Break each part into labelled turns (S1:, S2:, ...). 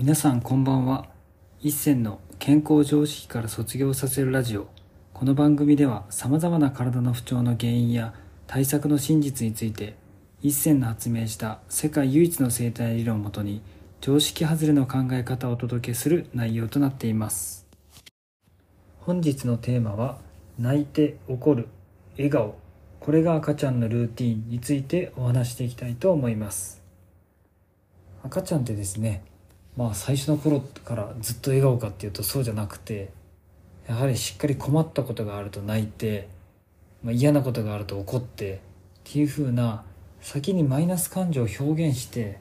S1: 皆さんこんばんは。一銭の健康常識から卒業させるラジオ。この番組ではさまざまな体の不調の原因や対策の真実について一銭の発明した世界唯一の生態理論をもとに常識外れの考え方をお届けする内容となっています。本日のテーマは泣いて怒る笑顔。これが赤ちゃんのルーティンについてお話していきたいと思います。赤ちゃんってですねまあ最初の頃からずっと笑顔かっていうとそうじゃなくてやはりしっかり困ったことがあると泣いて、まあ、嫌なことがあると怒ってっていう風な先にマイナス感情を表現して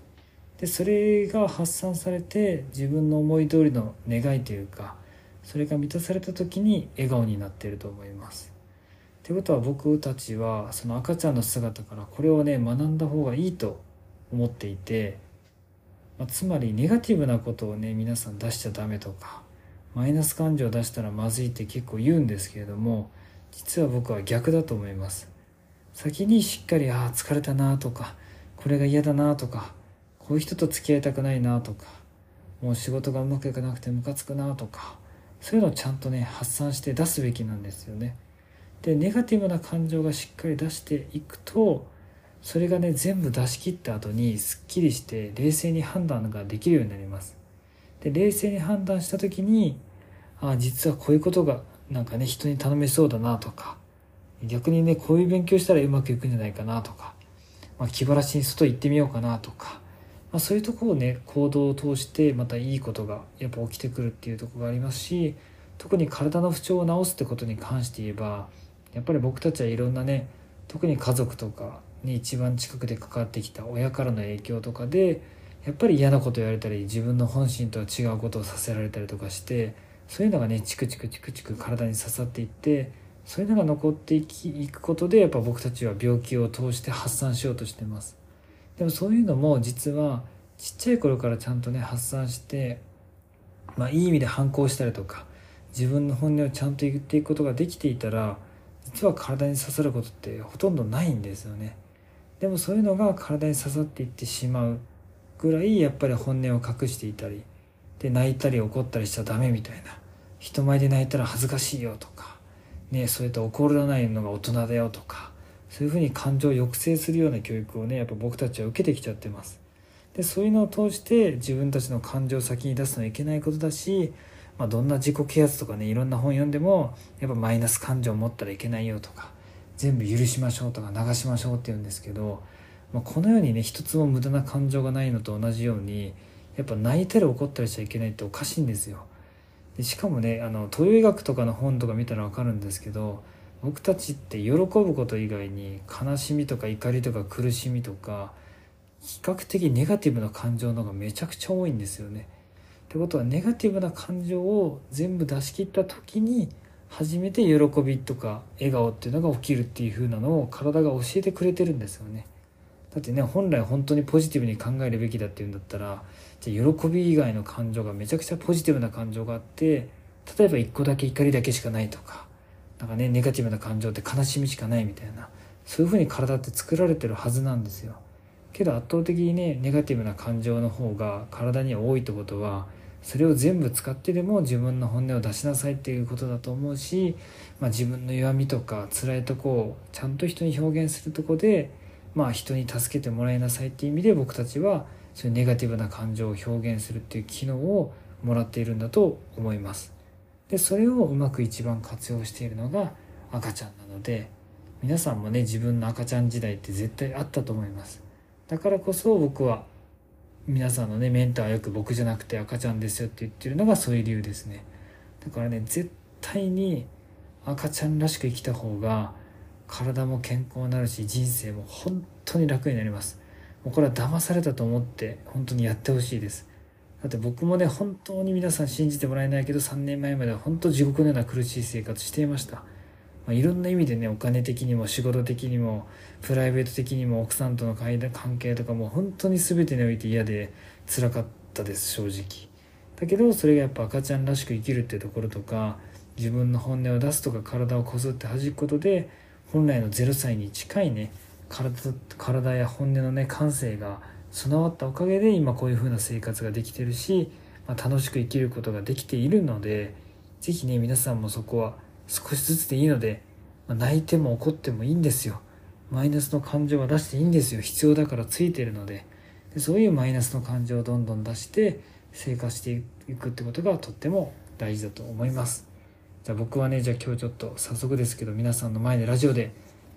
S1: でそれが発散されて自分の思い通りの願いというかそれが満たされた時に笑顔になっていると思います。ってことは僕たちはその赤ちゃんの姿からこれをね学んだ方がいいと思っていてまあ、つまりネガティブなことをね皆さん出しちゃダメとかマイナス感情を出したらまずいって結構言うんですけれども実は僕は逆だと思います。先にしっかりああ疲れたなとかこれが嫌だなとかこういう人と付き合いたくないなとかもう仕事がうまくいかなくてムカつくなとかそういうのをちゃんとね発散して出すべきなんですよね。でネガティブな感情がしっかり出していくとそれがね全部出し切った後にすっきりして冷静に判断ができるようになります。で冷静に判断した時にああ実はこういうことがなんかね人に頼めそうだなとか逆にねこういう勉強したらうまくいくんじゃないかなとか、まあ、気晴らしに外行ってみようかなとか、まあ、そういうとこをね行動を通してまたいいことがやっぱ起きてくるっていうとこがありますし特に体の不調を治すってことに関して言えばやっぱり僕たちはいろんなね特に家族とかに一番近くで関わってきた親からの影響とかでやっぱり嫌なこと言われたり自分の本心とは違うことをさせられたりとかしてそういうのがねチクチクチクチク体に刺さっていってそういうのが残っていきいくことでやっぱ僕たちは病気を通して発散しようとしてます。でもそういうのも実はちっちゃい頃からちゃんとね発散してまあいい意味で反抗したりとか自分の本音をちゃんと言っていくことができていたら実は体に刺さることってほとんどないんですよね。でもそういうのが体に刺さっていってしまうぐらいやっぱり本音を隠していたりで泣いたり怒ったりしちゃダメみたいな。人前で泣いたら恥ずかしいよとか。ねそうやって怒らないのが大人だよとか。そういうふうに感情を抑制するような教育をねやっぱ僕たちは受けてきちゃってます。でそういうのを通して自分たちの感情を先に出すのはいけないことだし、まあ、どんな自己啓発とかねいろんな本読んでもやっぱマイナス感情を持ったらいけないよとか全部許しましょうとか流しましょうって言うんですけど、まあ、このようにね一つも無駄な感情がないのと同じようにやっぱ泣いたり怒ったりしちゃいけないっておかしいんですよでしかもねあの東洋医学とかの本とか見たら分かるんですけど僕たちって喜ぶこと以外に悲しみとか怒りとか苦しみとか比較的ネガティブな感情の方がめちゃくちゃ多いんですよね。ってことはネガティブな感情を全部出し切った時に初めて喜びとか笑顔っていうのが起きるっていう風なのを体が教えてくれてるんですよね。だってね本来本当にポジティブに考えるべきだっていうんだったらじゃあ喜び以外の感情がめちゃくちゃポジティブな感情があって例えば1個だけ怒りだけしかないとかなんかねネガティブな感情って悲しみしかないみたいなそういう風に体って作られてるはずなんですよ。けど圧倒的にねネガティブな感情の方が体には多いってことはそれを全部使ってでも自分の本音を出しなさいっていうことだと思うし、まあ、自分の弱みとか辛いとこをちゃんと人に表現するとこで、まあ、人に助けてもらいなさいっていう意味で僕たちはそういうネガティブな感情を表現するっていう機能をもらっているんだと思います。でそれをうまく一番活用しているのが赤ちゃんなので皆さんもね自分の赤ちゃん時代って絶対あったと思います。だからこそ僕は皆さんのねメンターはよく僕じゃなくて赤ちゃんですよって言ってるのがそういう理由ですね。だからね絶対に赤ちゃんらしく生きた方が体も健康になるし人生も本当に楽になります。もうこれは騙されたと思って本当にやってほしいです。だって僕もね本当に皆さん信じてもらえないけど3年前までは本当地獄のような苦しい生活していました。まあ、いろんな意味でねお金的にも仕事的にもプライベート的にも奥さんとの関係とかも本当に全てにおいて嫌で辛かったです正直。だけどそれがやっぱ赤ちゃんらしく生きるっていうところとか自分の本音を出すとか体をこすって弾くことで本来の0歳に近いね体体や本音のね感性が備わったおかげで今こういう風な生活ができてるしまあ、楽しく生きることができているので是非ね皆さんもそこは少しずつでいいので、まあ、泣いても怒ってもいいんですよ。マイナスの感情は出していいんですよ。必要だからついてるので。でそういうマイナスの感情をどんどん出して生活していくってことがとっても大事だと思います。じゃあ僕はねじゃあ今日ちょっと早速ですけど皆さんの前でラジオで、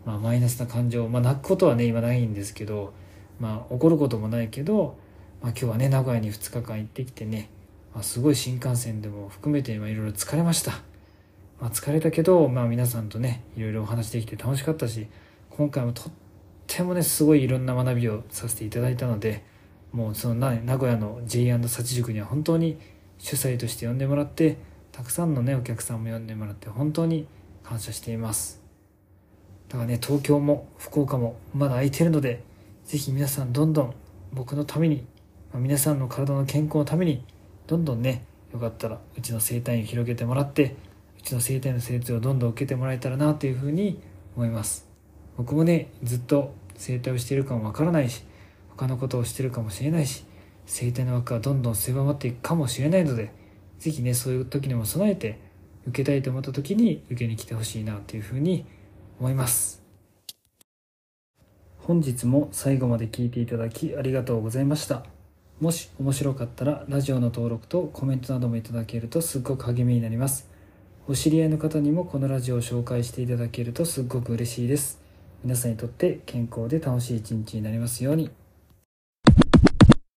S1: まあ、マイナスな感情まあ泣くことはね今ないんですけどまあ怒ることもないけど、まあ、今日はね名古屋に2日間行ってきてね、まあ、すごい新幹線でも含めていろいろ疲れました、まあ、疲れたけど、まあ、皆さんとねいろいろお話できて楽しかったし今回もとってもねすごいいろんな学びをさせていただいたのでもうその名古屋の J& 幸塾には本当に主催として呼んでもらってたくさんのねお客さんも呼んでもらって本当に感謝しています。だからね東京も福岡もまだ空いてるので是非皆さんどんどん僕のためにま皆さんの体の健康のためにどんどんねよかったらうちの生態院を広げてもらってちの生態院の成長をどんどん受けてもらえたらなというふうに思います。僕もねずっと整体をしているかもわからないし他のことをしてるかもしれないし生体の枠はどんどん狭まっていくかもしれないので是非ねそういう時にも備えて受けたいと思った時に受けに来てほしいなというふうに思います。本日も最後まで聞いていただきありがとうございました。もし面白かったらラジオの登録とコメントなどもいただけるとすっごく励みになります。お知り合いの方にもこのラジオを紹介していただけるとすっごく嬉しいです皆さんにとって健康で楽しい一日になりますように。